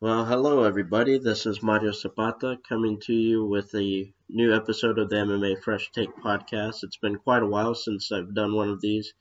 Well, hello everybody. This is Mario Zapata coming to you with a new episode of the MMA Fresh Take podcast. It's been quite a while since I've done one of these.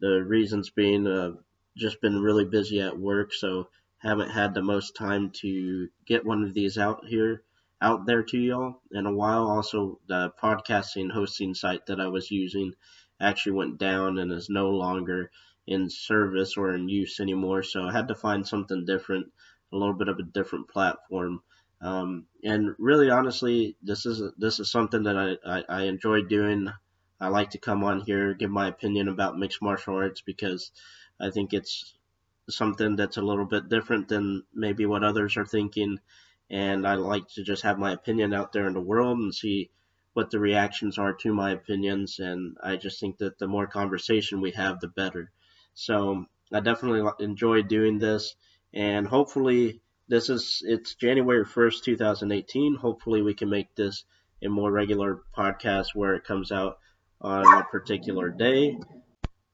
The reasons being uh, just been really busy at work, so haven't had the most time to get one of these out here out there to y'all in a while. Also, the podcasting hosting site that I was using actually went down and is no longer in service or in use anymore, so I had to find something different a little bit of a different platform. Um, and really, honestly, this is this is something that I, I, I enjoy doing. I like to come on here, give my opinion about mixed martial arts because I think it's something that's a little bit different than maybe what others are thinking. And I like to just have my opinion out there in the world and see what the reactions are to my opinions. And I just think that the more conversation we have, the better. So I definitely enjoy doing this and hopefully this is it's January 1st, 2018. Hopefully we can make this a more regular podcast where it comes out on a particular day.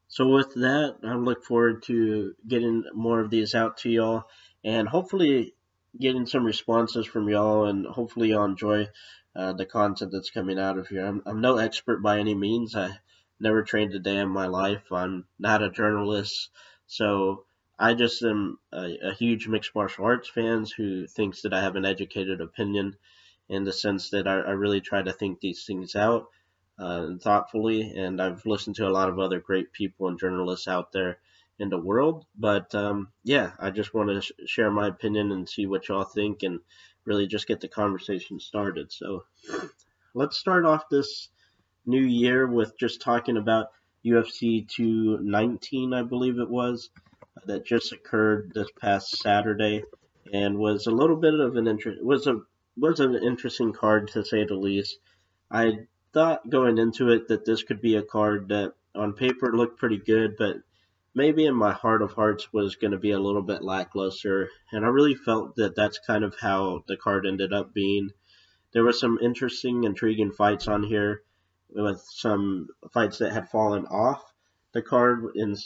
So with that, I look forward to getting more of these out to y'all and hopefully getting some responses from y'all and hopefully y'all enjoy uh, the content that's coming out of here. I'm, I'm no expert by any means. I never trained a day in my life. I'm not a journalist. So I just am a, a, huge mixed martial arts fans who thinks that I have an educated opinion in the sense that I, I really try to think these things out uh, thoughtfully. And I've listened to a lot of other great people and journalists out there in the world. But um, yeah, I just want to sh- share my opinion and see what y'all think and really just get the conversation started. So let's start off this new year with just talking about UFC 219, I believe it was that just occurred this past Saturday, and was a little bit of an interest was a was an interesting card to say the least. I thought going into it that this could be a card that on paper looked pretty good, but maybe in my heart of hearts was going to be a little bit lackluster, and I really felt that that's kind of how the card ended up being. There were some interesting, intriguing fights on here, with some fights that had fallen off the card in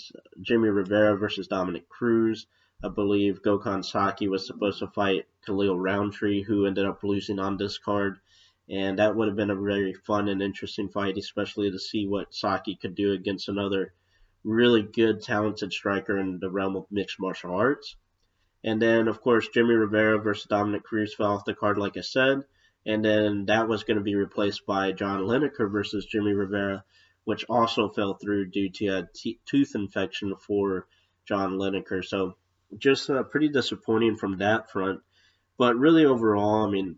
Jimmy Rivera versus Dominick Cruz. I believe Gokhan Saki was supposed to fight Khalil Rountree, who ended up losing on this card. And that would have been a very fun and interesting fight, especially to see what Saki could do against another really good, talented striker in the realm of mixed martial arts. And then, of course, Jimmy Rivera versus Dominick Cruz fell off the card, like I said. And then that was going to be replaced by John Lineker versus Jimmy Rivera, which also fell through due to a t- tooth infection for John Lineker. So just uh, pretty disappointing from that front. But really overall, I mean,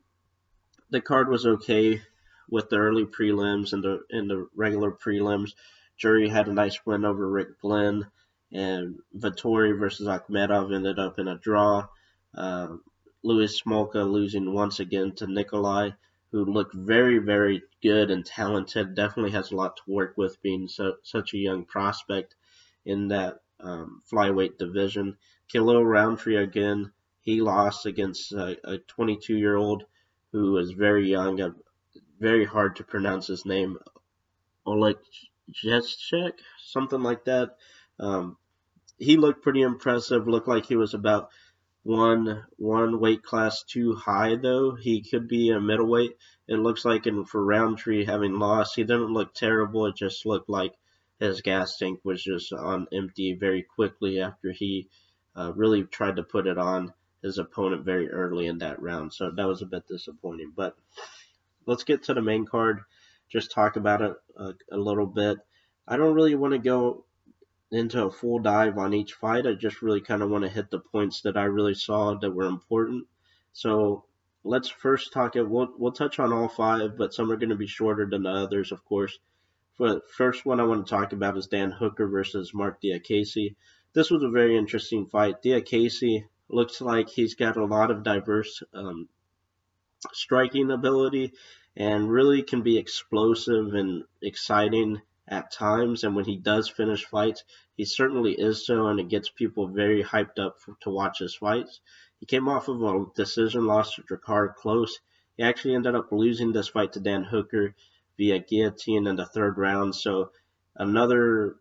the card was okay with the early prelims and the and the regular prelims. Jury had a nice win over Rick Glenn, and Vettori versus Akhmedov ended up in a draw. Uh, Louis Smolka losing once again to Nicolau who looked very, very good and talented. Definitely has a lot to work with being so, such a young prospect in that um, flyweight division. Khalil Rountree again, he lost against a 22 year old who was very young, very hard to pronounce his name, Oleg Jeszczyk, something like that. Um, he looked pretty impressive. Looked like he was about one one weight class too high though. He could be a middleweight. It looks like in for Rountree having lost, he didn't look terrible. It just looked like his gas tank was just on empty very quickly after he uh, really tried to put it on his opponent very early in that round. So that was a bit disappointing. But let's get to the main card. Just talk about it a, a little bit. I don't really want to go into a full dive on each fight. I just really kind of want to hit the points that I really saw that were important. So let's first talk. We'll we'll touch on all five, but some are going to be shorter than the others, of course. But first one I want to talk about is Dan Hooker versus Marc Diakiese. This was a very interesting fight. Diakiese looks like he's got a lot of diverse um, striking ability and really can be explosive and exciting at times, and when he does finish fights, he certainly is so, and it gets people very hyped up for, to watch his fights. He came off of a decision loss to Drakkar Klose. He actually ended up losing this fight to Dan Hooker via guillotine in the third round. So another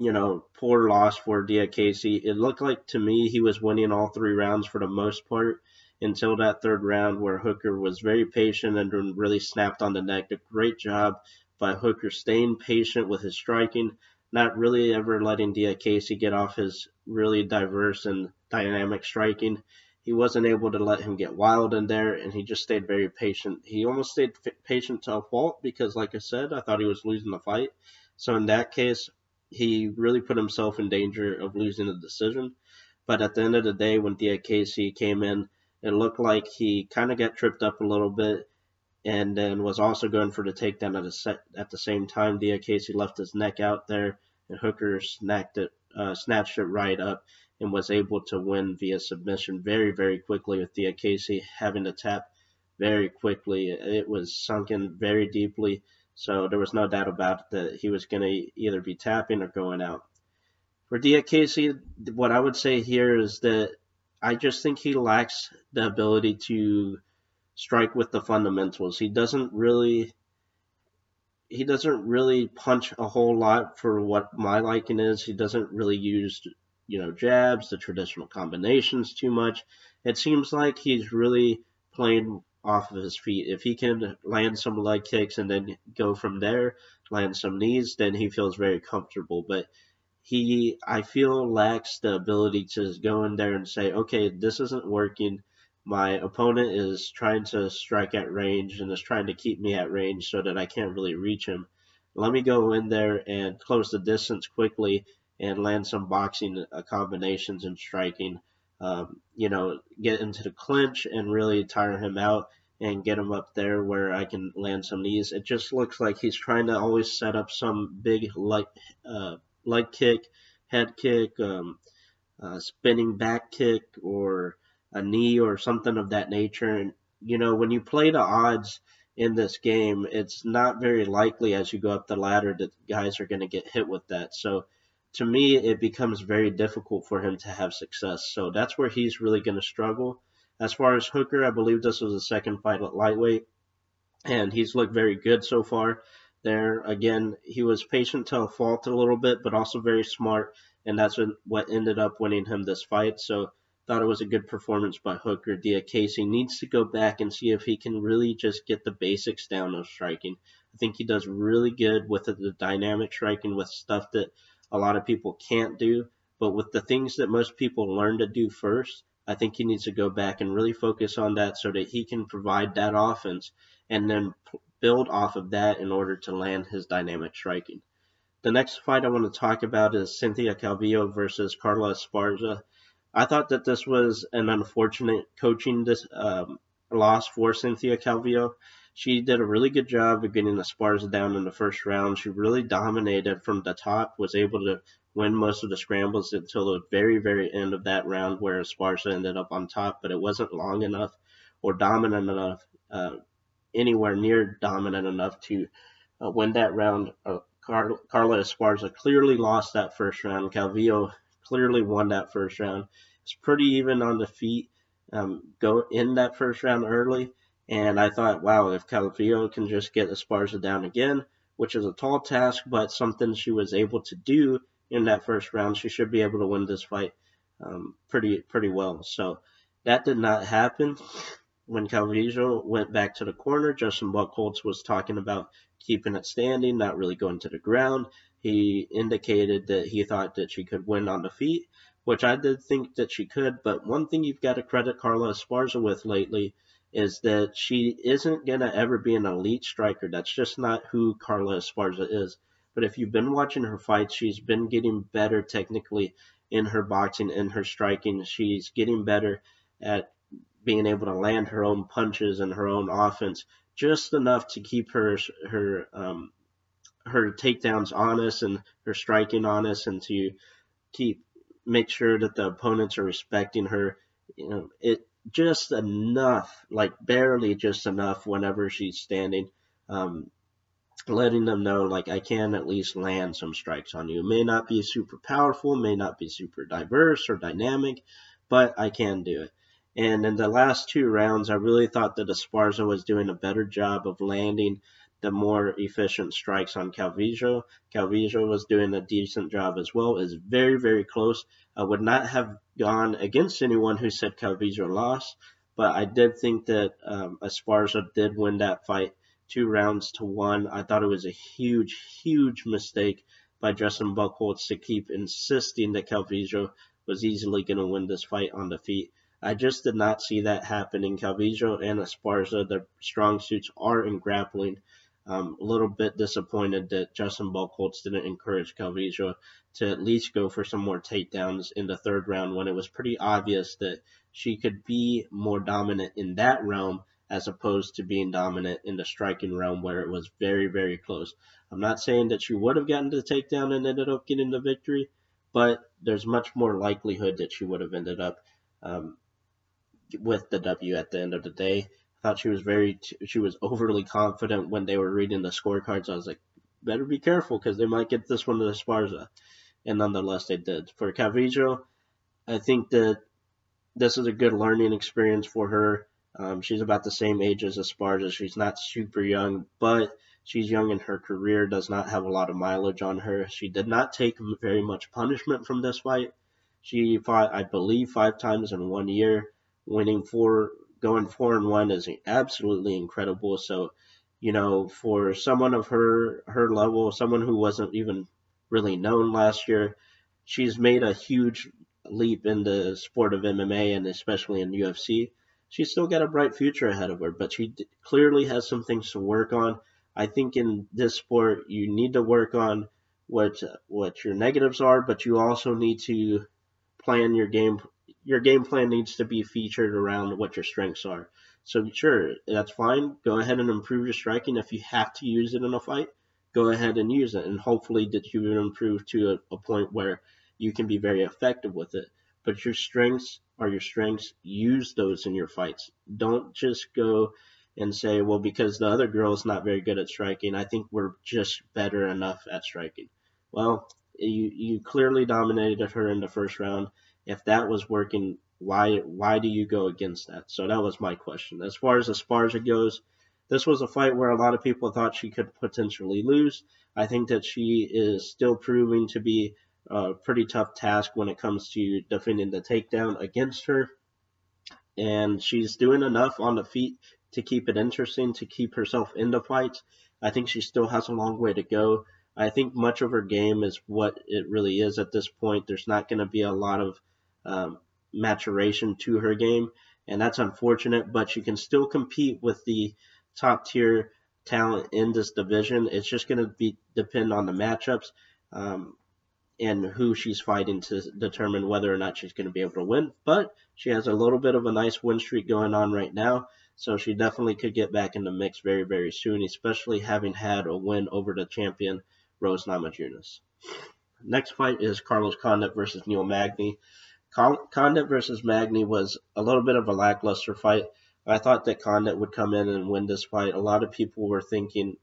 you know, poor loss for Diakiese. It looked like to me he was winning all three rounds for the most part until that third round where Hooker was very patient and really snapped on the neck. A great job by Hooker staying patient with his striking, not really ever letting Diakiese get off his really diverse and dynamic striking. He wasn't able to let him get wild in there, and he just stayed very patient. He almost stayed patient to a fault because, like I said, I thought he was losing the fight. So in that case, he really put himself in danger of losing the decision. But at the end of the day, when Diakiese came in, it looked like he kind of got tripped up a little bit and then was also going for the takedown at, set, at the same time. Diakiese left his neck out there, and Hooker snapped it, uh, snatched it right up and was able to win via submission very, very quickly with Diakiese having to tap very quickly. It was sunken very deeply so there was no doubt about it that he was going to either be tapping or going out. For Diakiese, what I would say here is that I just think he lacks the ability to strike with the fundamentals. He doesn't really he doesn't really punch a whole lot for what my liking is. He doesn't really use you know jabs, the traditional combinations too much. It seems like he's really playing off of his feet. If he can land some leg kicks and then go from there, land some knees, then he feels very comfortable. But he, I feel, lacks the ability to go in there and say, okay, this isn't working. My opponent is trying to strike at range and is trying to keep me at range so that I can't really reach him. Let me go in there and close the distance quickly and land some boxing uh, combinations and striking um, you know, get into the clinch and really tire him out and get him up there where I can land some knees. It just looks like he's trying to always set up some big leg, uh, kick, head kick, um, uh, spinning back kick, or a knee or something of that nature. And, you know, when you play the odds in this game, it's not very likely as you go up the ladder that guys are going to get hit with that. So, to me, it becomes very difficult for him to have success. So that's where he's really going to struggle. As far as Hooker, I believe this was the second fight at lightweight, and he's looked very good so far. There again, he was patient to a fault a little bit, but also very smart, and that's what ended up winning him this fight. So thought it was a good performance by Hooker. Diakiese needs to go back and see if he can really just get the basics down of striking. I think he does really good with the dynamic striking with stuff that a lot of people can't do. But with the things that most people learn to do first, I think he needs to go back and really focus on that so that he can provide that offense and then build off of that in order to land his dynamic striking. The next fight I want to talk about is Cynthia Calvillo versus Carla Esparza. I thought that this was an unfortunate coaching this, um, loss for Cynthia Calvillo. She did a really good job of getting the Esparza down in the first round. She really dominated from the top, was able to win most of the scrambles until the very, very end of that round where Esparza ended up on top, but it wasn't long enough or dominant enough, uh, anywhere near dominant enough to uh, win that round. Uh, Car- Carla Esparza clearly lost that first round. Calvillo clearly won that first round. It's pretty even on the feet. Um, go in that first round early and I thought, wow, if Calvillo can just get Esparza down again, which is a tall task, but something she was able to do in that first round, she should be able to win this fight um, pretty pretty well. So that did not happen. When Calvillo went back to the corner, Justin Buchholz was talking about keeping it standing, not really going to the ground. He indicated that he thought that she could win on the feet, which I did think that she could. But one thing you've got to credit Carla Esparza with lately is that she isn't going to ever be an elite striker. That's just not who Carla Esparza is. But if you've been watching her fights, she's been getting better technically in her boxing and her striking. She's getting better at being able to land her own punches and her own offense just enough to keep her her um, her takedowns honest and her striking honest and to keep make sure that the opponents are respecting her. You know, it just enough, like barely just enough whenever she's standing, um, letting them know, like, I can at least land some strikes on you. It may not be super powerful, may not be super diverse or dynamic, but I can do it. And in the last two rounds, I really thought that Esparza was doing a better job of landing the more efficient strikes on Calvillo. Calvillo was doing a decent job as well. Is very very close. I would not have gone against anyone who said Calvillo lost, but I did think that um, Esparza did win that fight two rounds to one. I thought it was a huge huge mistake by Justin Buchholz to keep insisting that Calvillo was easily going to win this fight on the feet. I just did not see that happening. Calvillo and Esparza, their strong suits are in grappling. Um, a little bit disappointed that Justin Buchholz didn't encourage Calvillo to at least go for some more takedowns in the third round when it was pretty obvious that she could be more dominant in that realm as opposed to being dominant in the striking realm where it was very, very close. I'm not saying that she would have gotten the takedown and ended up getting the victory, but there's much more likelihood that she would have ended up um, with the W at the end of the day. Thought she was very, she was overly confident when they were reading the scorecards. I was like, better be careful because they might get this one to Esparza. And nonetheless, they did. For Calvillo, I think that this is a good learning experience for her. Um, she's about the same age as Esparza. She's not super young, but she's young in her career, does not have a lot of mileage on her. She did not take very much punishment from this fight. She fought, I believe, five times in one year. Winning four, going four and one is absolutely incredible. So, you know, for someone of her her level, someone who wasn't even really known last year, she's made a huge leap in the sport of MMA and especially in UFC she's still got a bright future ahead of her, but she d- clearly has some things to work on. I think in this sport, you need to work on what what your negatives are, but you also need to plan your game. Your game plan needs to be featured around what your strengths are. So sure, that's fine. Go ahead and improve your striking. If you have to use it in a fight, go ahead and use it, and hopefully that you improve to a, a point where you can be very effective with it. But your strengths are your strengths. Use those in your fights. Don't just go and say, well, because the other girl is not very good at striking, I think we're just better enough at striking. Well, you you clearly dominated her in the first round. If that was working, why why do you go against that? So that was my question. As far as Esparza goes, this was a fight where a lot of people thought she could potentially lose. I think that she is still proving to be a pretty tough task when it comes to defending the takedown against her. And she's doing enough on the feet to keep it interesting, to keep herself in the fight. I think she still has a long way to go. I think much of her game is what it really is at this point. There's not going to be a lot of um, maturation to her game, and that's unfortunate, but she can still compete with the top tier talent in this division. It's just going to be depend on the matchups. Um, and who she's fighting to determine whether or not she's going to be able to win. But she has a little bit of a nice win streak going on right now, so she definitely could get back in the mix very, very soon, especially having had a win over the champion Rose Namajunas. Next fight is Carlos Condit versus Neil Magny. Condit versus Magny was a little bit of a lackluster fight. I thought that Condit would come in and win this fight. A lot of people were thinking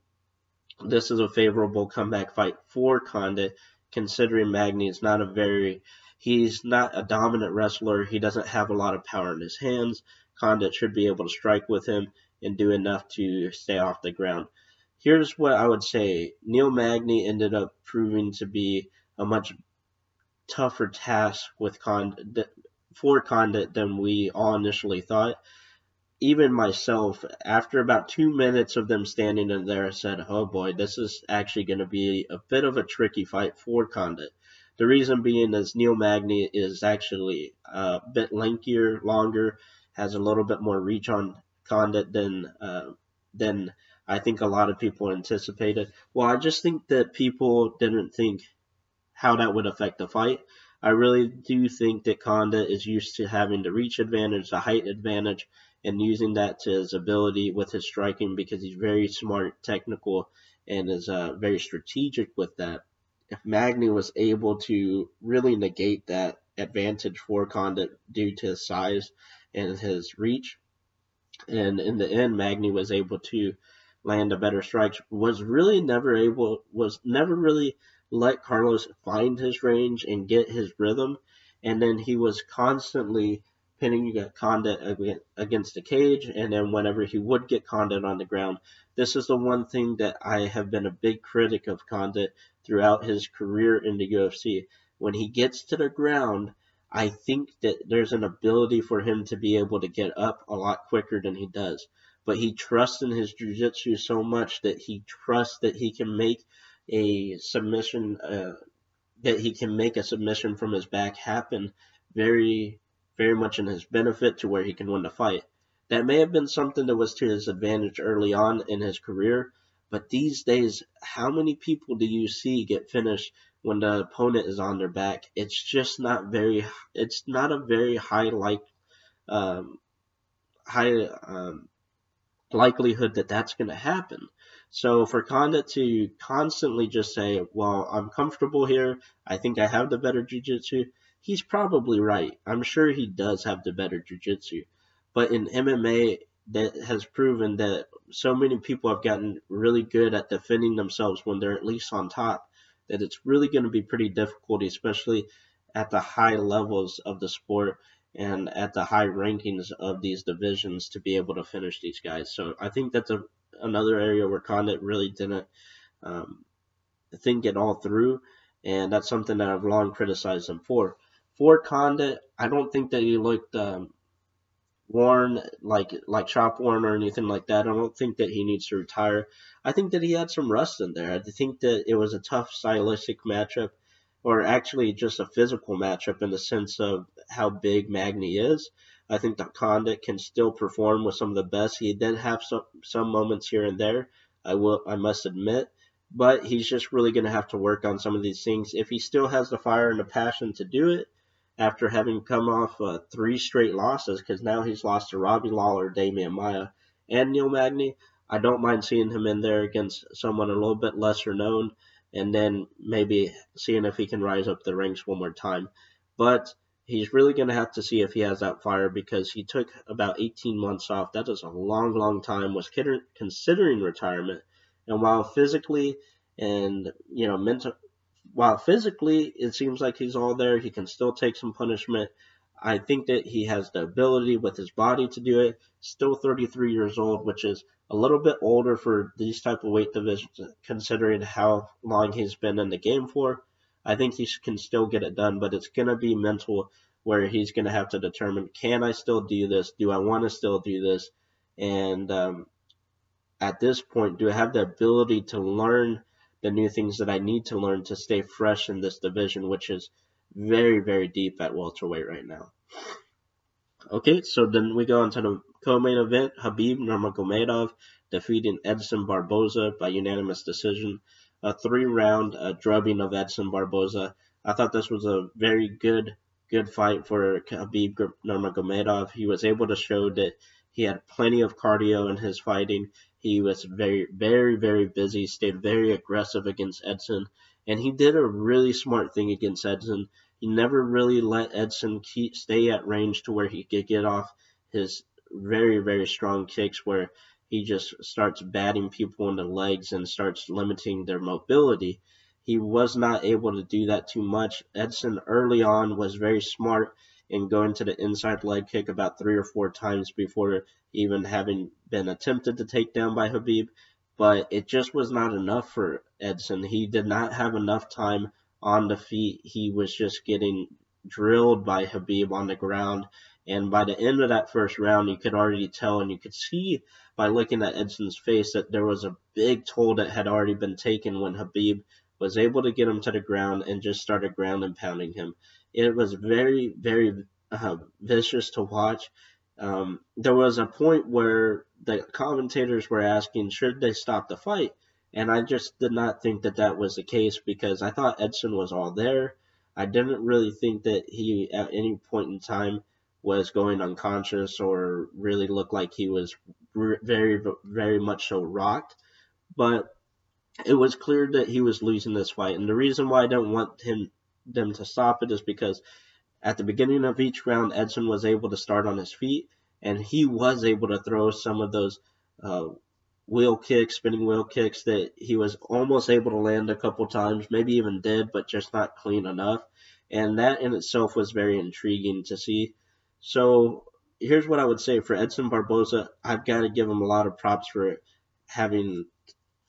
this is a favorable comeback fight for Condit considering Magny is not a very he's not a dominant wrestler. He doesn't have a lot of power in his hands. Condit should be able to strike with him and do enough to stay off the ground. Here's what I would say. Neil Magny ended up proving to be a much tougher task with Condit for Condit than we all initially thought even myself, after about two minutes of them standing in there, I said, oh boy, this is actually going to be a bit of a tricky fight for Condit. The reason being is Neil Magny is actually a bit lankier, longer, has a little bit more reach on Condit than uh, than I think a lot of people anticipated. Well, I just think that people didn't think how that would affect the fight. I really do think that Condit is used to having the reach advantage, the height advantage, and using that to his ability with his striking because he's very smart, technical, and is uh, very strategic with that. If Magny was able to really negate that advantage for Condit due to his size and his reach, and in the end, Magny was able to land a better strike, was really never able, was never really let Carlos find his range and get his rhythm. And then he was constantly pinning Condit against the cage, and then whenever he would get Condit on the ground, this is the one thing that I have been a big critic of Condit throughout his career in the UFC. When he gets to the ground, I think that there's an ability for him to be able to get up a lot quicker than he does. But he trusts in his jiu-jitsu so much that he trusts that he can make a submission, uh, that he can make a submission from his back happen very very much in his benefit to where he can win the fight. That may have been something that was to his advantage early on in his career, but these days, how many people do you see get finished when the opponent is on their back? It's just not very. It's not a very high like, um, high um, likelihood that that's going to happen. So for Condit to constantly just say, "Well, I'm comfortable here. I think I have the better jiu-jitsu," he's probably right. I'm sure he does have the better jiu-jitsu. But in MMA, that has proven that so many people have gotten really good at defending themselves when they're at least on top that it's really going to be pretty difficult, especially at the high levels of the sport and at the high rankings of these divisions to be able to finish these guys. So I think that's a, another area where Condit really didn't um, think it all through, and that's something that I've long criticized him for for Condit, I don't think that he looked um, worn like like shop worn or anything like that. I don't think that he needs to retire. I think that he had some rust in there. I think that it was a tough stylistic matchup, or actually just a physical matchup in the sense of how big Magny is. I think that Condit can still perform with some of the best. He did have some some moments here and there. I will I must admit, but he's just really going to have to work on some of these things. If he still has the fire and the passion to do it, after having come off uh, three straight losses, because now he's lost to Robbie Lawler, Demian Maya, and Neil Magny. I don't mind seeing him in there against someone a little bit lesser known, and then maybe seeing if he can rise up the ranks one more time. But he's really going to have to see if he has that fire because he took about 18 months off. That is a long, long time. Was considering retirement, and while physically and you know mental while physically it seems like he's all there, he can still take some punishment. I think that he has the ability with his body to do it. Still 33 years old, which is a little bit older for these type of weight divisions, considering how long he's been in the game for. I think he can still get it done, but it's gonna be mental where he's gonna have to determine: Can I still do this? Do I want to still do this? And um, at this point, do I have the ability to learn the new things that I need to learn to stay fresh in this division, which is very, very deep at welterweight right now. Okay, so then we go into the co-main event. Khabib Nurmagomedov defeating Edson Barboza by unanimous decision. A three-round uh, drubbing of Edson Barboza. I thought this was a very good, good fight for Khabib Nurmagomedov. He was able to show that he had plenty of cardio in his fighting. He was very, very, very busy, stayed very aggressive against Edson, and he did a really smart thing against Edson. He never really let Edson keep, stay at range to where he could get off his very, very strong kicks where he just starts batting people in the legs and starts limiting their mobility. He was not able to do that too much. Edson early on was very smart in going to the inside leg kick about three or four times before even having been attempted to take down by Habib, but it just was not enough for Edson. He did not have enough time on the feet. He was just getting drilled by Habib on the ground. And by the end of that first round, you could already tell and you could see by looking at Edson's face that there was a big toll that had already been taken when Habib was able to get him to the ground and just started ground and pounding him. It was very, very uh, vicious to watch. Um, there was a point where the commentators were asking, should they stop the fight? And I just did not think that that was the case because I thought Edson was all there. I didn't really think that he, at any point in time, was going unconscious or really looked like he was very, very much so rocked. But it was clear that he was losing this fight. And the reason why I don't want him them to stop it is because at the beginning of each round, Edson was able to start on his feet, and he was able to throw some of those uh, wheel kicks, spinning wheel kicks that he was almost able to land a couple times, maybe even did, but just not clean enough. And that in itself was very intriguing to see. So here's what I would say for Edson Barboza. I've got to give him a lot of props for having,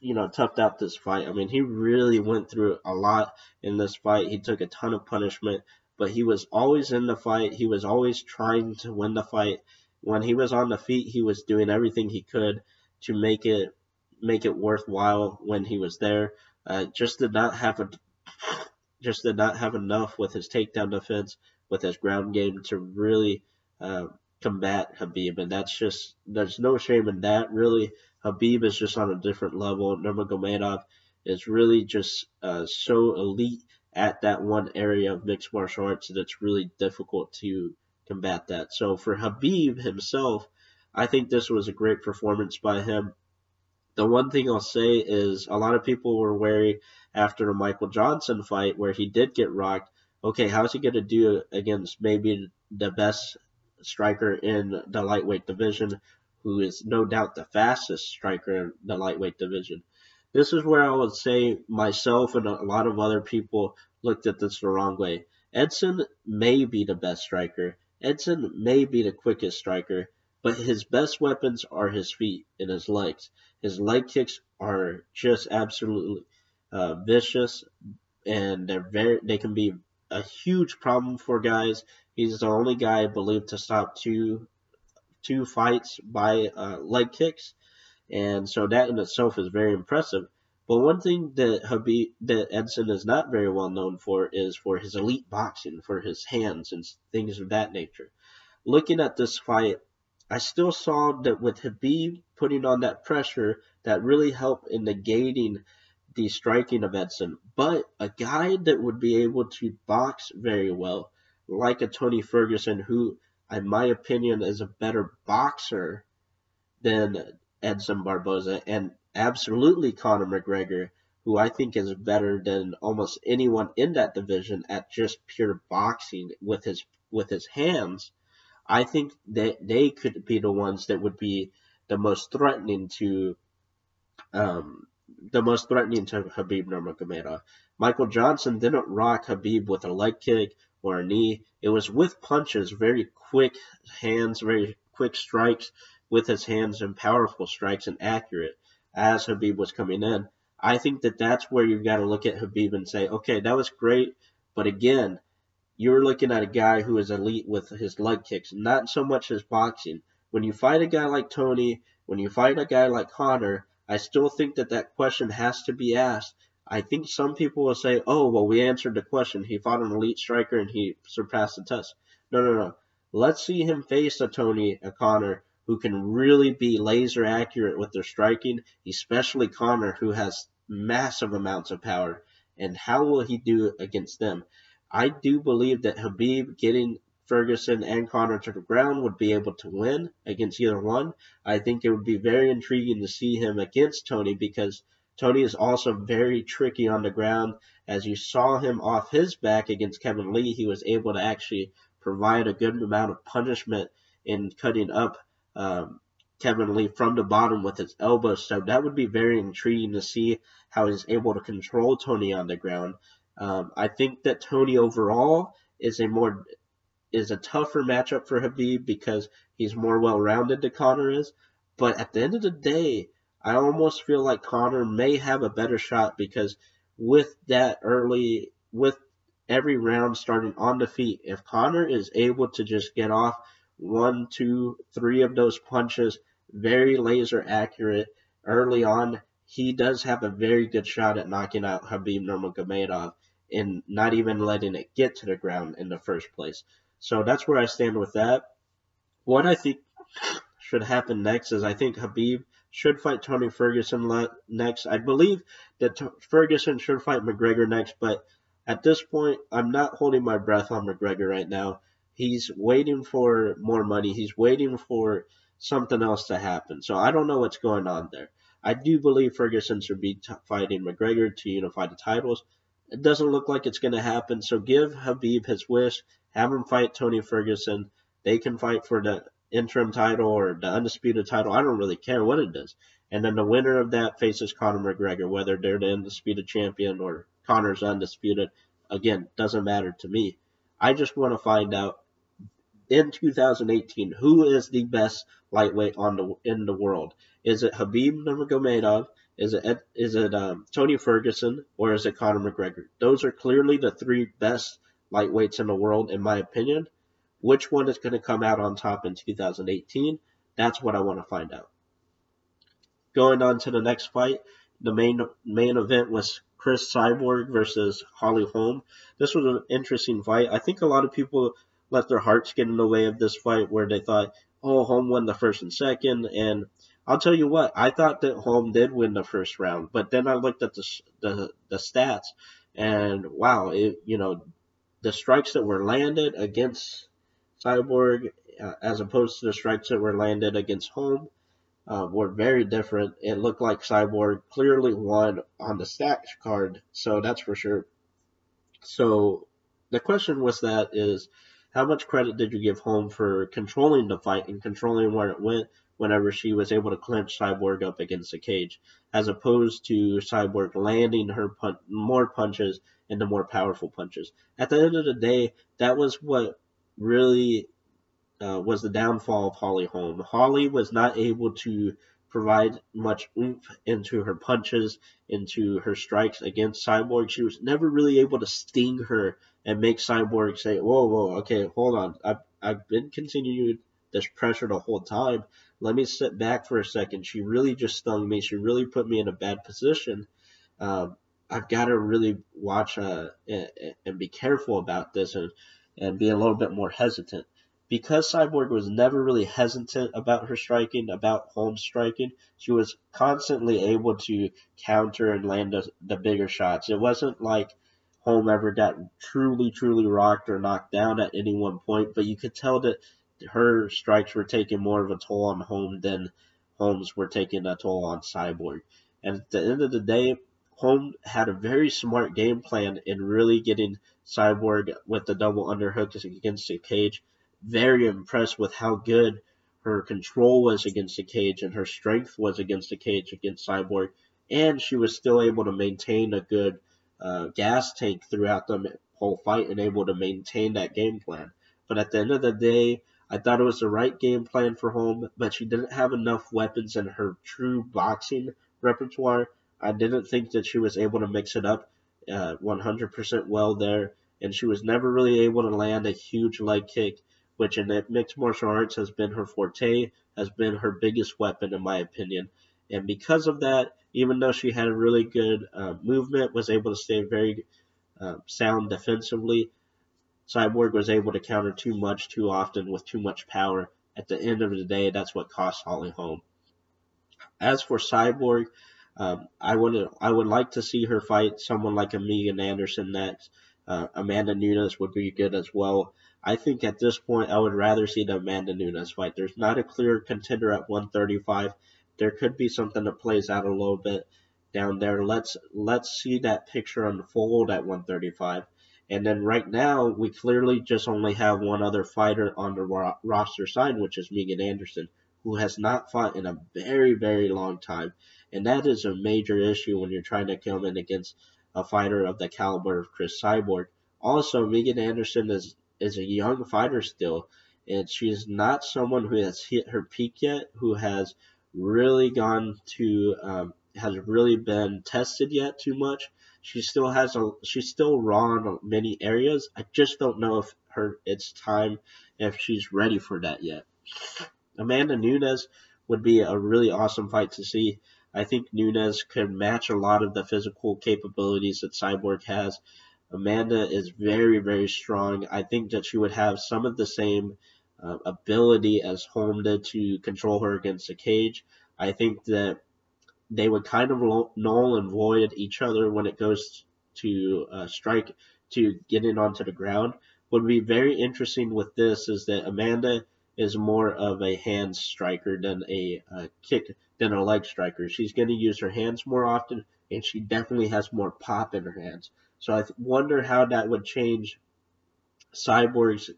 you know, toughed out this fight. I mean, he really went through a lot in this fight. He took a ton of punishment, but he was always in the fight. He was always trying to win the fight. When he was on the feet, he was doing everything he could to make it make it worthwhile when he was there. Uh, just did not have a just did not have enough with his takedown defense, with his ground game to really uh, combat Habib, and that's just there's no shame in that. Really, Habib is just on a different level. Nurmagomedov is really just uh, so elite at that one area of mixed martial arts that it's really difficult to combat that. So for Habib himself, I think this was a great performance by him. The one thing I'll say is a lot of people were wary after the Michael Johnson fight where he did get rocked. Okay, how's he going to do against maybe the best striker in the lightweight division, who is no doubt the fastest striker in the lightweight division? This is where I would say myself and a lot of other people looked at this the wrong way. Edson may be the best striker. Edson may be the quickest striker, but his best weapons are his feet and his legs. His leg kicks are just absolutely uh, vicious, and they're very they can be a huge problem for guys. He's the only guy believed to stop two two fights by uh, leg kicks, and so that in itself is very impressive. But one thing that Habib, that Edson is not very well known for is for his elite boxing, for his hands and things of that nature. Looking at this fight, I still saw that with Habib putting on that pressure, that really helped in negating the striking of Edson. But a guy that would be able to box very well, like a Tony Ferguson, who, in my opinion, is a better boxer than Edson Barboza, and absolutely Conor McGregor, who I think is better than almost anyone in that division at just pure boxing with his with his hands. I think that they could be the ones that would be the most threatening to um, the most threatening to Habib Nurmagomedov. Michael Johnson didn't rock Habib with a leg kick or a knee. It was with punches, very quick hands, very quick strikes with his hands and powerful strikes and accurate as Habib was coming in. I think that that's where you've got to look at Habib and say, okay, that was great, but again, you're looking at a guy who is elite with his leg kicks, not so much his boxing. When you fight a guy like Tony, when you fight a guy like Conor, I still think that that question has to be asked. I think some people will say, oh, well, we answered the question. He fought an elite striker and he surpassed the test. No, no, no. Let's see him face a Tony, a who can really be laser accurate with their striking, especially Conor, who has massive amounts of power. And how will he do against them? I do believe that Habib getting Ferguson and Conor to the ground would be able to win against either one. I think it would be very intriguing to see him against Tony because Tony is also very tricky on the ground. As you saw him off his back against Kevin Lee, he was able to actually provide a good amount of punishment in cutting up um, Kevin Lee from the bottom with his elbows. So that would be very intriguing to see how he's able to control Tony on the ground. Um, I think that Tony overall is a more is a tougher matchup for Habib because he's more well rounded than Conor is. But at the end of the day, I almost feel like Conor may have a better shot because with that early with every round starting on the feet, if Conor is able to just get off one, two, three of those punches very laser accurate early on, he does have a very good shot at knocking out Habib Nurmagomedov and not even letting it get to the ground in the first place. So that's where I stand with that. What I think should happen next is I think Habib should fight Tony Ferguson next. I believe that T- Ferguson should fight McGregor next, but at this point, I'm not holding my breath on McGregor right now. He's waiting for more money. He's waiting for something else to happen. So I don't know what's going on there. I do believe Ferguson should be t- fighting McGregor to unify the titles. It doesn't look like it's going to happen. So give Habib his wish. Have him fight Tony Ferguson. They can fight for the interim title or the undisputed title. I don't really care what it is. And then the winner of that faces Conor McGregor, whether they're the undisputed champion or Conor's undisputed. Again, doesn't matter to me. I just want to find out in 2018, who is the best lightweight on the in the world? Is it Khabib Nurmagomedov? Is it is it um, Tony Ferguson or is it Conor McGregor? Those are clearly the three best lightweights in the world, in my opinion. Which one is going to come out on top in 2018? That's what I want to find out. Going on to the next fight, the main main event was Cris Cyborg versus Holly Holm. This was an interesting fight. I think a lot of people let their hearts get in the way of this fight where they thought, oh, Holm won the first and second. And I'll tell you what, I thought that Holm did win the first round, but then I looked at the the, the stats, and wow, it, you know, the strikes that were landed against Cyborg uh, as opposed to the strikes that were landed against Holm uh, were very different. It looked like Cyborg clearly won on the stats card, so that's for sure. So the question was that is how much credit did you give Holm for controlling the fight and controlling where it went whenever she was able to clinch Cyborg up against the cage, as opposed to Cyborg landing her pun- more punches and the more powerful punches. At the end of the day, that was what really uh, was the downfall of Holly Holm. Holly was not able to provide much oomph into her punches, into her strikes against Cyborg. She was never really able to sting her and make Cyborg say, "Whoa, whoa, okay, hold on. I've I've been continuing this pressure the whole time. Let me sit back for a second. She really just stung me. She really put me in a bad position. Um, I've got to really watch uh, and, be careful about this and and be a little bit more hesitant." because Cyborg was never really hesitant about her striking, about Holm's striking, she was constantly able to counter and land the, the bigger shots. It wasn't like Holm ever got truly, truly rocked or knocked down at any one point, but you could tell that her strikes were taking more of a toll on Holm than Holm's were taking a toll on Cyborg. And at the end of the day, Holm had a very smart game plan in really getting Cyborg with the double underhook against the cage very impressed with how good her control was against the cage and her strength was against the cage against Cyborg, and she was still able to maintain a good uh, gas tank throughout the whole fight and able to maintain that game plan. But at the end of the day, I thought it was the right game plan for Holm, but she didn't have enough weapons in her true boxing repertoire. I didn't think that she was able to mix it up uh, 100% well there, and she was never really able to land a huge leg kick which in mixed martial arts has been her forte, has been her biggest weapon in my opinion. And because of that, even though she had a really good uh, movement, was able to stay very uh, sound defensively, Cyborg was able to counter too much too often with too much power. At the end of the day, that's what cost Holly Holm. As for Cyborg, um, I would I would like to see her fight someone like a Megan Anderson next. Uh, Amanda Nunes would be good as well. I think at this point I would rather see the Amanda Nunes fight. There's not a clear contender at 135. There could be something that plays out a little bit down there. Let's let's see that picture unfold at 135. And then right now we clearly just only have one other fighter on the ro- roster side, which is Megan Anderson, who has not fought in a very very long time, and that is a major issue when you're trying to come in against a fighter of the caliber of Cris Cyborg. Also, Megan Anderson is is a young fighter still, and she's not someone who has hit her peak yet, who has really gone to um, has really been tested yet too much. She still has a she's still raw in many areas. I just don't know if her it's time if she's ready for that yet. Amanda Nunes would be a really awesome fight to see. I think Nunes could match a lot of the physical capabilities that Cyborg has. Amanda is very, very strong. I think that she would have some of the same uh, ability as Holm did to control her against the cage. I think that they would kind of null and void each other when it goes to uh, strike to getting onto the ground. What would be very interesting with this is that Amanda is more of a hand striker than a uh, kick than a leg striker. She's going to use her hands more often, and she definitely has more pop in her hands. So I wonder how that would change Cyborg's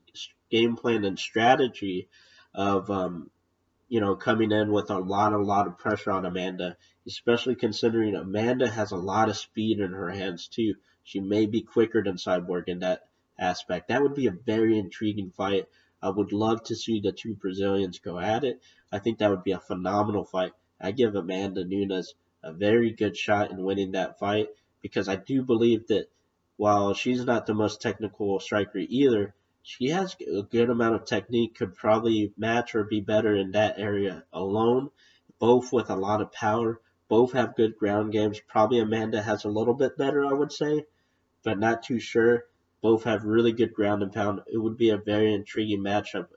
game plan and strategy of, um, you know, coming in with a lot, a lot of pressure on Amanda, especially considering Amanda has a lot of speed in her hands too. She may be quicker than Cyborg in that aspect. That would be a very intriguing fight. I would love to see the two Brazilians go at it. I think that would be a phenomenal fight. I give Amanda Nunes a very good shot in winning that fight because I do believe that while she's not the most technical striker either, she has a good amount of technique, could probably match or be better in that area alone, both with a lot of power. Both have good ground games. Probably Amanda has a little bit better, I would say, but not too sure. Both have really good ground and pound. It would be a very intriguing matchup,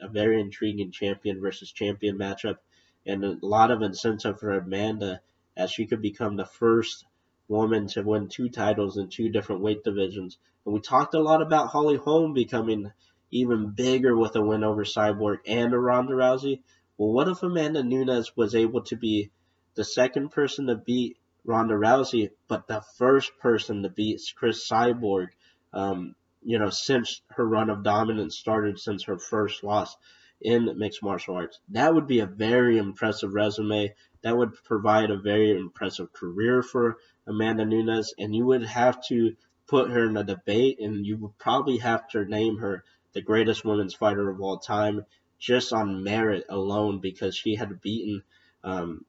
a very intriguing champion versus champion matchup, and a lot of incentive for Amanda as she could become the first woman to win two titles in two different weight divisions. And we talked a lot about Holly Holm becoming even bigger with a win over Cyborg and a Ronda Rousey. Well, what if Amanda Nunes was able to be the second person to beat Ronda Rousey, but the first person to beat Cris Cyborg um, you know, since her run of dominance started since her first loss in mixed martial arts. That would be a very impressive resume. That would provide a very impressive career for Amanda Nunes, and you would have to put her in a debate, and you would probably have to name her the greatest women's fighter of all time just on merit alone because she had beaten, um,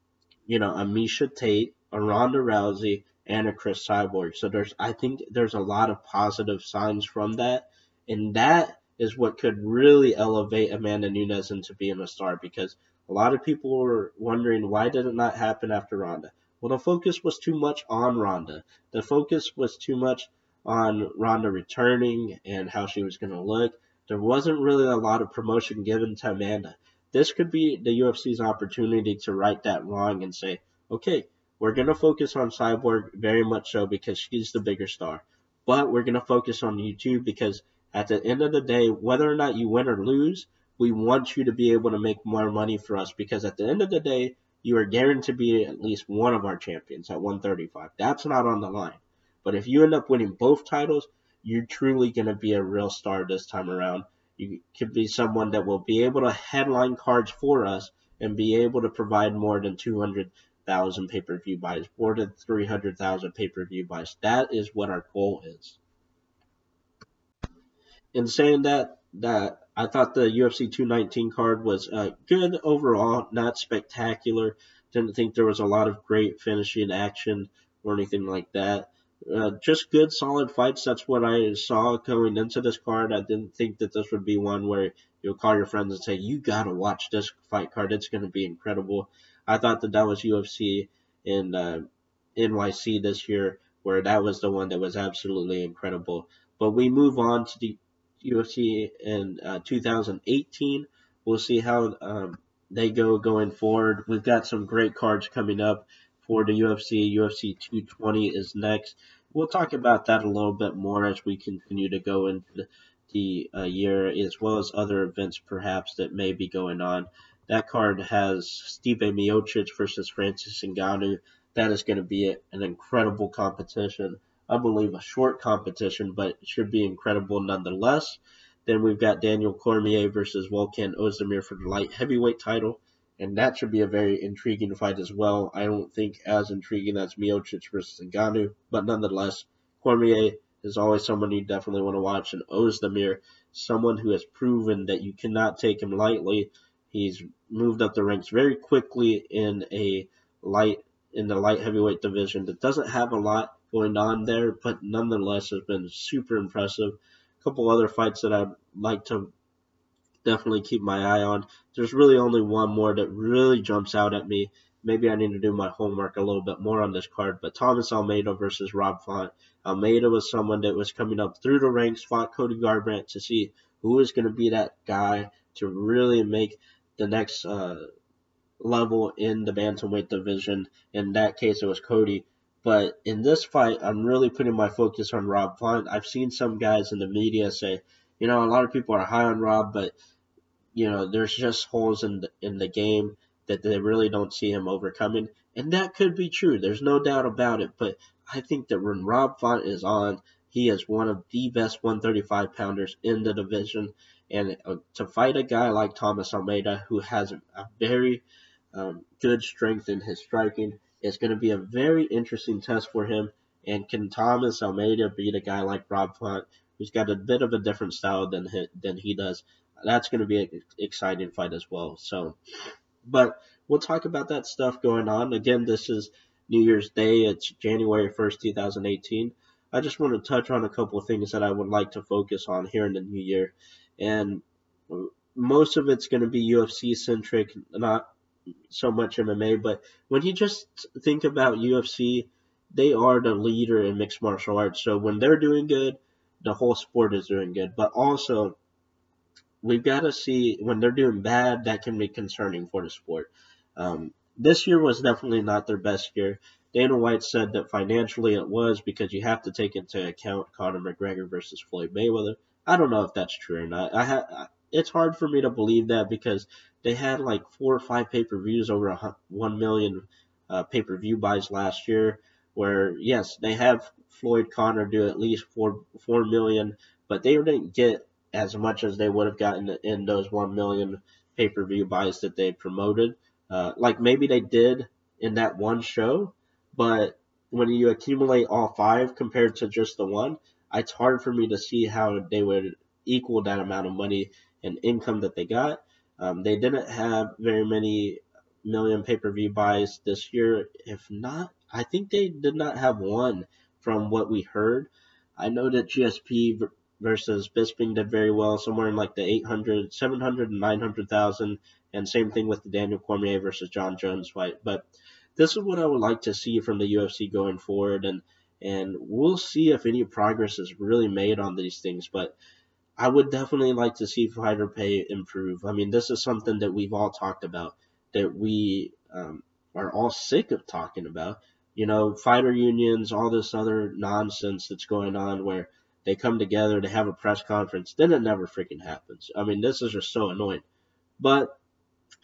you know, a Miesha Tate, a Ronda Rousey, and a Cris Cyborg. So there's I think there's a lot of positive signs from that, and that is what could really elevate Amanda Nunes into being a star because a lot of people were wondering why did it not happen after Ronda. Well, the focus was too much on Ronda. The focus was too much on Ronda returning and how she was going to look. There wasn't really a lot of promotion given to Amanda. This could be the UFC's opportunity to right that wrong and say, okay, we're going to focus on Cyborg very much so because she's the bigger star. But we're going to focus on you too because at the end of the day, whether or not you win or lose, we want you to be able to make more money for us because at the end of the day, you are guaranteed to be at least one of our champions at 135. That's not on the line. But if you end up winning both titles, you're truly going to be a real star this time around. You could be someone that will be able to headline cards for us and be able to provide more than 200 thousand pay per view buys, more than three hundred thousand pay per view buys. That is what our goal is. In saying that, that I thought the UFC 219 card was uh, good overall, not spectacular. Didn't think there was a lot of great finishing action or anything like that. Uh, just good, solid fights. That's what I saw going into this card. I didn't think that this would be one where you'll call your friends and say, "You gotta watch this fight card. It's gonna be incredible." I thought that that was UFC in uh, NYC this year, where that was the one that was absolutely incredible. But we move on to the UFC in uh, 2018. We'll see how um, they go going forward. We've got some great cards coming up for the UFC. UFC 220 is next. We'll talk about that a little bit more as we continue to go into the uh, year, as well as other events perhaps that may be going on. That card has Stipe Miocic versus Francis Ngannou. That is going to be an incredible competition. I believe a short competition, but should be incredible nonetheless. Then we've got Daniel Cormier versus Volkan Ozdemir for the light heavyweight title, and that should be a very intriguing fight as well. I don't think as intriguing as Miocic versus Ngannou, but nonetheless, Cormier is always someone you definitely want to watch, and Ozdemir, someone who has proven that you cannot take him lightly. He's moved up the ranks very quickly in a light in the light heavyweight division that doesn't have a lot going on there, but nonetheless has been super impressive. A couple other fights that I'd like to definitely keep my eye on. There's really only one more that really jumps out at me. Maybe I need to do my homework a little bit more on this card, but Thomas Almeida versus Rob Font. Almeida was someone that was coming up through the ranks, fought Cody Garbrandt to see who is going to be that guy to really make the next uh, level in the bantamweight division. In that case, it was Cody. But in this fight, I'm really putting my focus on Rob Font. I've seen some guys in the media say, you know, a lot of people are high on Rob, but you know, there's just holes in the, in the game that they really don't see him overcoming, and that could be true. There's no doubt about it. But I think that when Rob Font is on, he is one of the best 135 pounders in the division. And uh, to fight a guy like Thomas Almeida, who has a very um, good strength in his striking, is going to be a very interesting test for him. And can Thomas Almeida beat a guy like Rob Font, who's got a bit of a different style than he, than he does? that's going to be an exciting fight as well. So, but we'll talk about that stuff going on. Again, this is New Year's Day. It's January 1st, 2018. I just want to touch on a couple of things that I would like to focus on here in the new year. And uh, most of it's going to be UFC centric, not so much MMA. But when you just think about UFC, they are the leader in mixed martial arts. So when they're doing good, the whole sport is doing good. But also, we've got to see when they're doing bad, that can be concerning for the sport. Um, this year was definitely not their best year. Dana White said that financially it was because you have to take into account Conor McGregor versus Floyd Mayweather. I don't know if that's true or not. I ha- it's hard for me to believe that because they had like four or five pay per views over a, one million uh, pay per view buys last year. Where yes, they have Floyd Conor do at least four four million, but they didn't get as much as they would have gotten in those one million pay per view buys that they promoted. Uh, like maybe they did in that one show, but when you accumulate all five compared to just the one, it's hard for me to see how they would equal that amount of money and income that they got. Um, they didn't have very many million pay per view buys this year. If not, I think they did not have one from what we heard. I know that GSP versus Bisping did very well, somewhere in like the 800, 700, and 900,000. And same thing with the Daniel Cormier versus Jon Jones fight. But this is what I would like to see from the UFC going forward. And, and we'll see if any progress is really made on these things. But I would definitely like to see fighter pay improve. I mean, this is something that we've all talked about, that we um, are all sick of talking about. You know, fighter unions, all this other nonsense that's going on where they come together to have a press conference, then it never freaking happens. I mean, this is just so annoying. But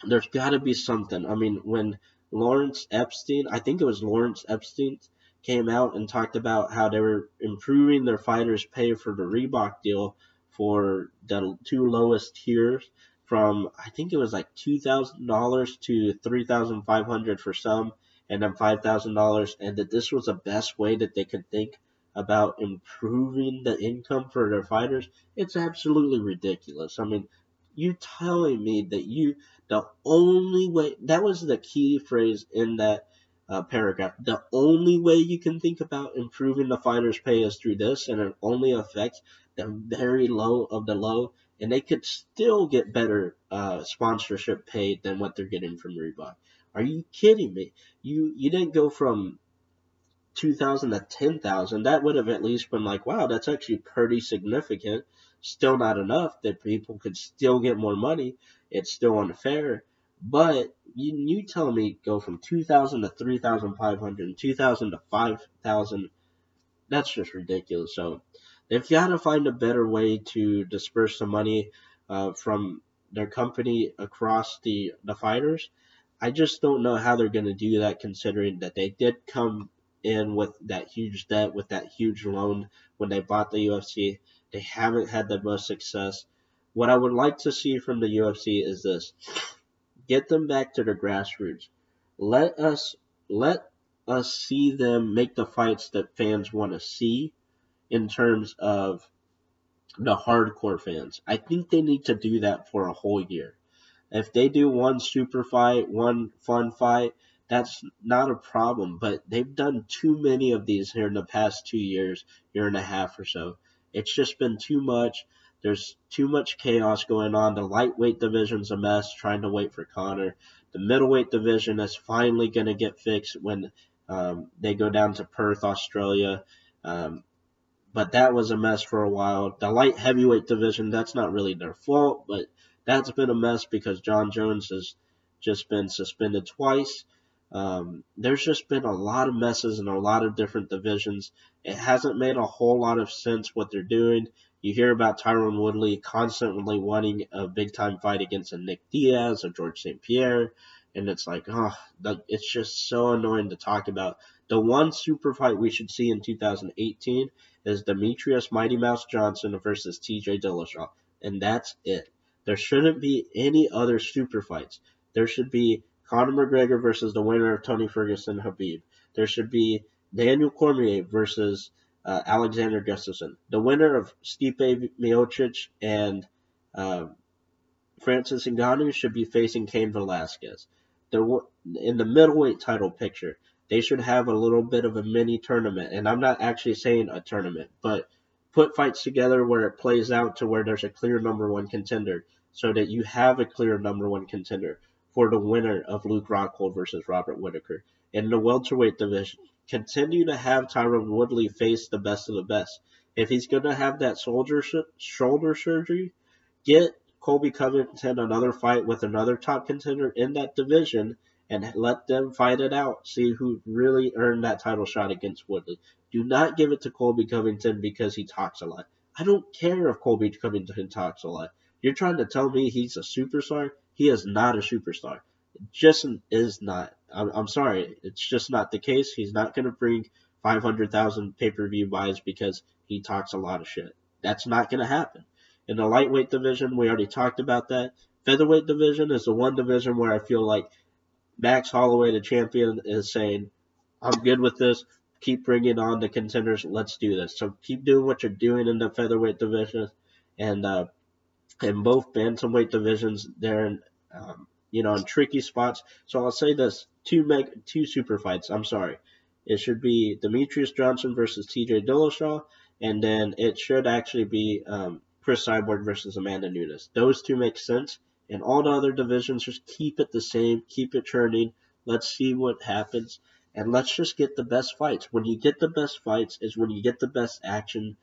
there's got to be something. I mean, when Lawrence Epstein, I think it was Lawrence Epstein, came out and talked about how they were improving their fighters' pay for the Reebok deal for the two lowest tiers from I think it was like two thousand dollars to three thousand five hundred for some, and then five thousand dollars, and that this was the best way that they could think about improving the income for their fighters. It's absolutely ridiculous. I mean, you telling me that you the only way that was the key phrase in that uh, paragraph. The only way you can think about improving the fighters' pay is through this, and it only affects the very low of the low, and they could still get better uh, sponsorship paid than what they're getting from Reebok. Are you kidding me? You you didn't go from 2,000 to 10,000. That would have at least been like, wow, that's actually pretty significant. Still not enough that people could still get more money. It's still unfair. But you, you tell me go from 2,000 to 3,500 and 2,000 to 5,000. That's just ridiculous. So they've got to find a better way to disperse the money uh, from their company across the the fighters. I just don't know how they're going to do that, considering that they did come in with that huge debt, with that huge loan when they bought the UFC. They haven't had the most success. What I would like to see from the UFC is this: get them back to the grassroots. Let us let us see them make the fights that fans want to see in terms of the hardcore fans. I think they need to do that for a whole year. If they do one super fight, one fun fight, that's not a problem. But they've done too many of these here in the past two years, year and a half or so. It's just been too much. There's too much chaos going on. The lightweight division's a mess, trying to wait for Conor. The middleweight division is finally going to get fixed when um, they go down to Perth, Australia. Um, but that was a mess for a while. The light heavyweight division, that's not really their fault, but that's been a mess because Jon Jones has just been suspended twice. Um, there's just been a lot of messes in a lot of different divisions. It hasn't made a whole lot of sense what they're doing. You hear about Tyron Woodley constantly wanting a big time fight against a Nick Diaz or George St. Pierre, and it's like, oh, it's just so annoying to talk about. The one super fight we should see in 2018 is Demetrious Mighty Mouse Johnson versus TJ Dillashaw, and that's it. There shouldn't be any other super fights. There should be Conor McGregor versus the winner of Tony Ferguson Khabib. There should be Daniel Cormier versus uh, Alexander Gustafsson. The winner of Stipe Miocic and uh, Francis Ngannou should be facing Cain Velasquez. They're in the middleweight title picture. They should have a little bit of a mini tournament, and I'm not actually saying a tournament, but put fights together where it plays out to where there's a clear number one contender, so that you have a clear number one contender for the winner of Luke Rockhold versus Robert Whitaker in the welterweight division. Continue to have Tyron Woodley face the best of the best. If he's going to have that soldier shoulder surgery, get Colby Covington another fight with another top contender in that division and let them fight it out. See who really earned that title shot against Woodley. Do not give it to Colby Covington because he talks a lot. I don't care if Colby Covington talks a lot. You're trying to tell me he's a superstar? He is not a superstar. Just is not. I'm, I'm sorry. It's just not the case. He's not going to bring 500,000 pay per view buys because he talks a lot of shit. That's not going to happen. In the lightweight division, we already talked about that. Featherweight division is the one division where I feel like Max Holloway, the champion, is saying, I'm good with this. Keep bringing on the contenders. Let's do this. So keep doing what you're doing in the featherweight division. And uh, in both bantamweight divisions, they're in, um, you know, in tricky spots. So I'll say this: two meg- two super fights. I'm sorry. It should be Demetrious Johnson versus T.J. Dillashaw, and then it should actually be um, Cris Cyborg versus Amanda Nunes. Those two make sense. And all the other divisions, just keep it the same, keep it churning. Let's see what happens. And let's just get the best fights. When you get the best fights is when you get the best action,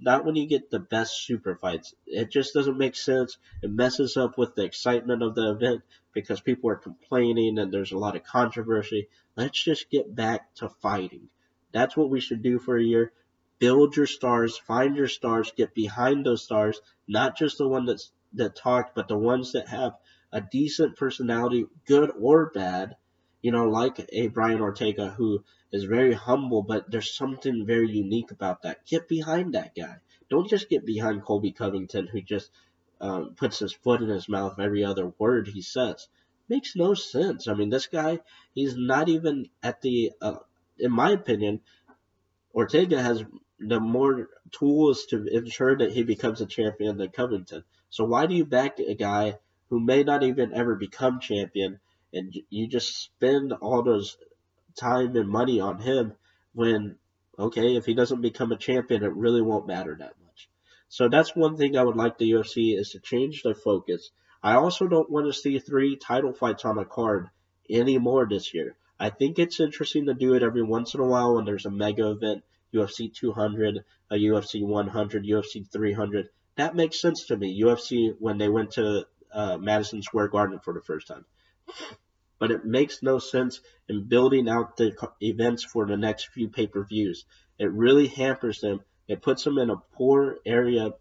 not when you get the best super fights. It just doesn't make sense. It messes up with the excitement of the event because people are complaining and there's a lot of controversy. Let's just get back to fighting. That's what we should do for a year build your stars, find your stars, get behind those stars, not just the one that's that talked, but the ones that have a decent personality, good or bad. You know, like a Brian Ortega who is very humble, but there's something very unique about that. Get behind that guy. Don't just get behind Colby Covington, who just um, puts his foot in his mouth every other word he says. Makes no sense. I mean, this guy, he's not even at the, uh, in my opinion, Ortega has the more tools to ensure that he becomes a champion than Covington. So why do you back a guy who may not even ever become champion and you just spend all those time and money on him when okay, if he doesn't become a champion, it really won't matter that much. So that's one thing I would like the UFC is to change their focus. I also don't want to see three title fights on a card anymore this year. I think it's interesting to do it every once in a while when there's a mega event UFC 200, a UFC 100, UFC 300. That makes sense to me. UFC when they went to uh, Madison Square Garden for the first time. But it makes no sense in building out the events for the next few pay per views. It really hampers them. It puts them in a poor area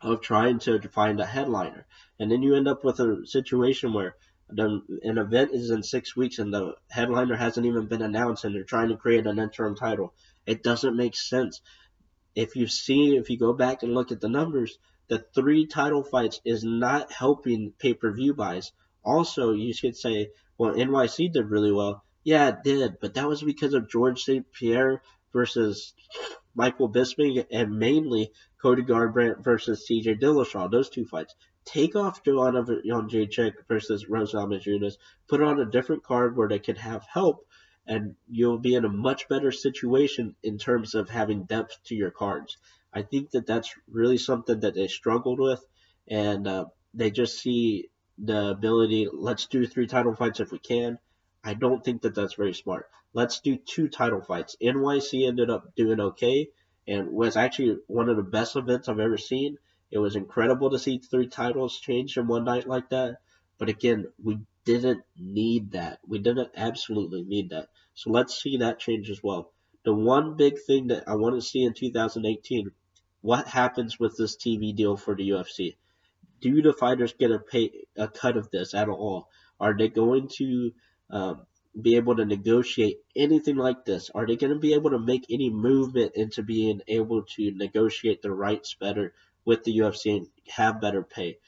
of trying to find a headliner. And then you end up with a situation where the, an event is in six weeks and the headliner hasn't even been announced and they're trying to create an interim title. It doesn't make sense. If you see, if you go back and look at the numbers, the three title fights is not helping pay per view buys. Also, you should say, well, NYC did really well. Yeah, it did, but that was because of George St. Pierre versus Michael Bisping and mainly Cody Garbrandt versus TJ Dillashaw. Those two fights. Take off Joanna Jędrzejczyk versus Rose Namajunas. Put on a different card where they can have help and you'll be in a much better situation in terms of having depth to your cards. I think that that's really something that they struggled with, and uh, they just see the ability. Let's do three title fights if we can. I don't think that that's very smart. Let's do two title fights. NYC ended up doing okay and was actually one of the best events I've ever seen. It was incredible to see three titles change in one night like that. But again, we didn't need that. We didn't absolutely need that. So let's see that change as well. The one big thing that I want to see in 2018, what happens with this TV deal for the UFC? Do the fighters get a pay a cut of this at all? Are they going to um, be able to negotiate anything like this? Are they going to be able to make any movement into being able to negotiate the rights better with the UFC and have better pay?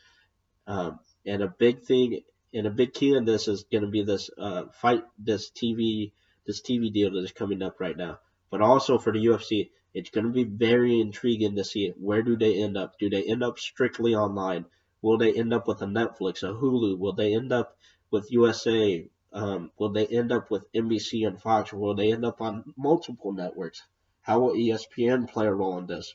Um, and a big thing and a big key in this is going to be this uh, fight, this TV this TV deal that is coming up right now. But also for the UFC, it's going to be very intriguing to see where do they end up. Do they end up strictly online? Will they end up with a Netflix, a Hulu? Will they end up with USA? Um, will they end up with NBC and Fox? Will they end up on multiple networks? How will ESPN play a role in this?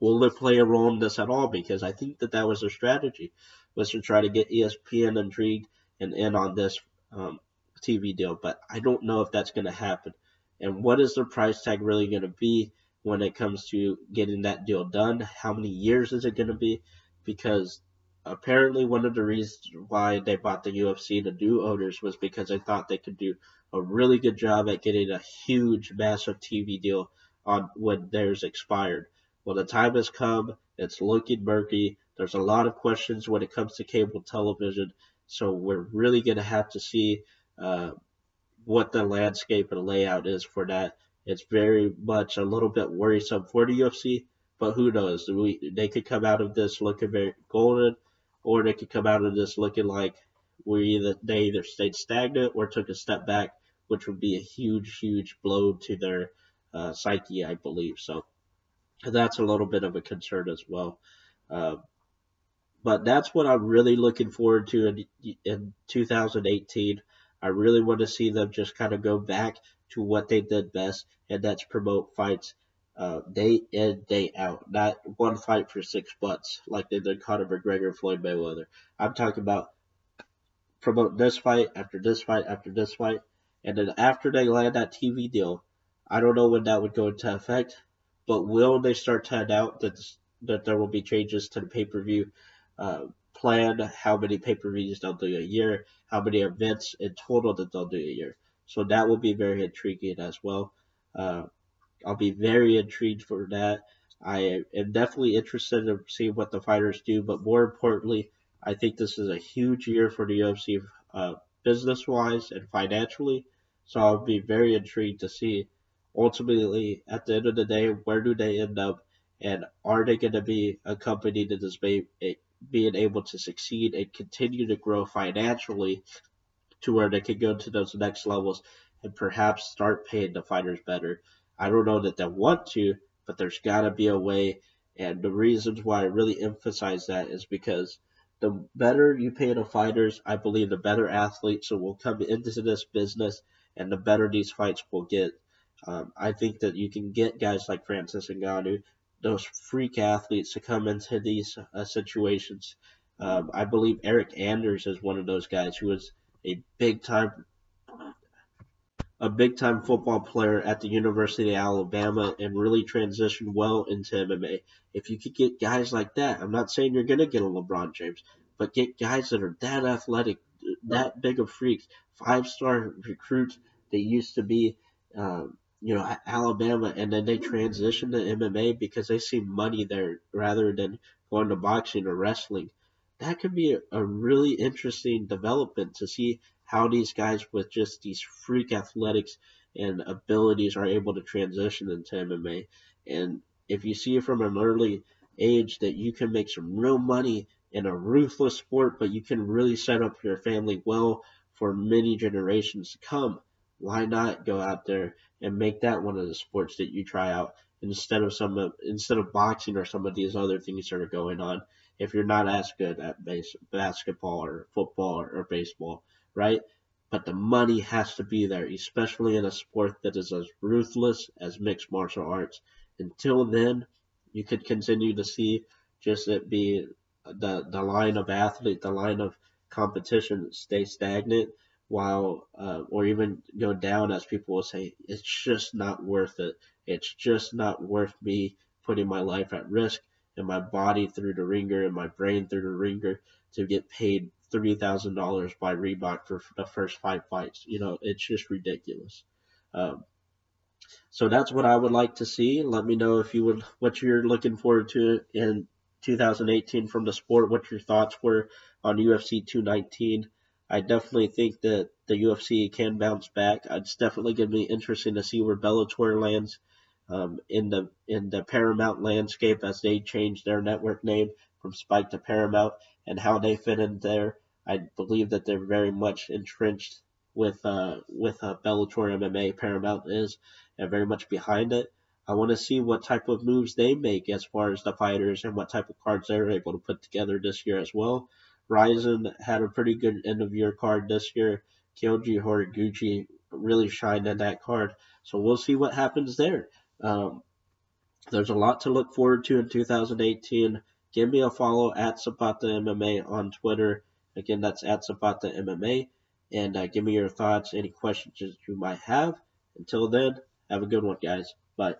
Will they play a role in this at all? Because I think that that was their strategy, was to try to get ESPN intrigued and in on this um, TV deal. But I don't know if that's going to happen. And what is the price tag really going to be when it comes to getting that deal done? How many years is it going to be? Because apparently one of the reasons why they bought the UFC to new owners was because they thought they could do a really good job at getting a huge, massive TV deal on when theirs expired. Well, the time has come. It's looking murky. There's a lot of questions when it comes to cable television. So we're really going to have to see uh, what the landscape and layout is for that. It's very much a little bit worrisome for the UFC, but who knows? We, they could come out of this looking very golden or they could come out of this looking like we either they either stayed stagnant or took a step back, which would be a huge, huge blow to their uh, psyche, I believe. So that's a little bit of a concern as well. Uh, but that's what I'm really looking forward to in, in 2018. I really want to see them just kind of go back to what they did best, and that's promote fights uh, day in, day out. Not one fight for six months like they did Conor McGregor, and Floyd Mayweather. I'm talking about promote this fight after this fight after this fight, and then after they land that TV deal, I don't know when that would go into effect, but will they start to announce that that there will be changes to the pay per view uh, plan? How many pay per views they'll do a year? How many events in total that they'll do a year? So that will be very intriguing as well. Uh, I'll be very intrigued for that. I am definitely interested in seeing what the fighters do, but more importantly, I think this is a huge year for the UFC uh, business wise and financially. So I'll be very intrigued to see ultimately at the end of the day where do they end up and are they going to be a company that is being able to succeed and continue to grow financially to where they can go to those next levels and perhaps start paying the fighters better. I don't know that they want to, but there's got to be a way. And the reasons why I really emphasize that is because the better you pay the fighters, I believe the better athletes will come into this business and the better these fights will get. Um, I think that you can get guys like Francis Ngannou, those freak athletes to come into these uh, situations. Um, I believe Eryk Anders is one of those guys who was a big time a big time football player at the University of Alabama and really transitioned well into MMA. If you could get guys like that, I'm not saying you're going to get a LeBron James, but get guys that are that athletic, that big of freaks, five star recruits that used to be, um, you know, Alabama, and then they transition to MMA because they see money there rather than going to boxing or wrestling. That could be a, a really interesting development to see how these guys with just these freak athletics and abilities are able to transition into MMA. And if you see from an early age that you can make some real money in a ruthless sport, but you can really set up your family well for many generations to come, why not go out there and make that one of the sports that you try out instead of some of, instead of boxing or some of these other things that are going on if you're not as good at base, basketball or football or, or baseball right? But the money has to be there, especially in a sport that is as ruthless as mixed martial arts. Until then, you could continue to see just it be the the line of athlete, the line of competition stay stagnant, while uh, or even go down, as people will say, it's just not worth it. It's just not worth me putting my life at risk and my body through the ringer and my brain through the ringer to get paid three thousand dollars by Reebok for the first five fights. You know, it's just ridiculous. Um, so that's what I would like to see. Let me know if you would what you're looking forward to in 2018 from the sport. What your thoughts were on UFC 219. I definitely think that the UFC can bounce back. It's definitely going to be interesting to see where Bellator lands um, in the in the Paramount landscape as they change their network name from Spike to Paramount and how they fit in there. I believe that they're very much entrenched with uh, with uh, Bellator MMA. Paramount is and very much behind it. I want to see what type of moves they make as far as the fighters and what type of cards they're able to put together this year as well. Rizin had a pretty good end of year card this year. Kyoji Horiguchi really shined in that card. So we'll see what happens there. Um, there's a lot to look forward to in 2018. Give me a follow at Zapata MMA on Twitter. Again, that's at Zapata MMA. And uh, give me your thoughts, any questions you might have. Until then, have a good one, guys. Bye.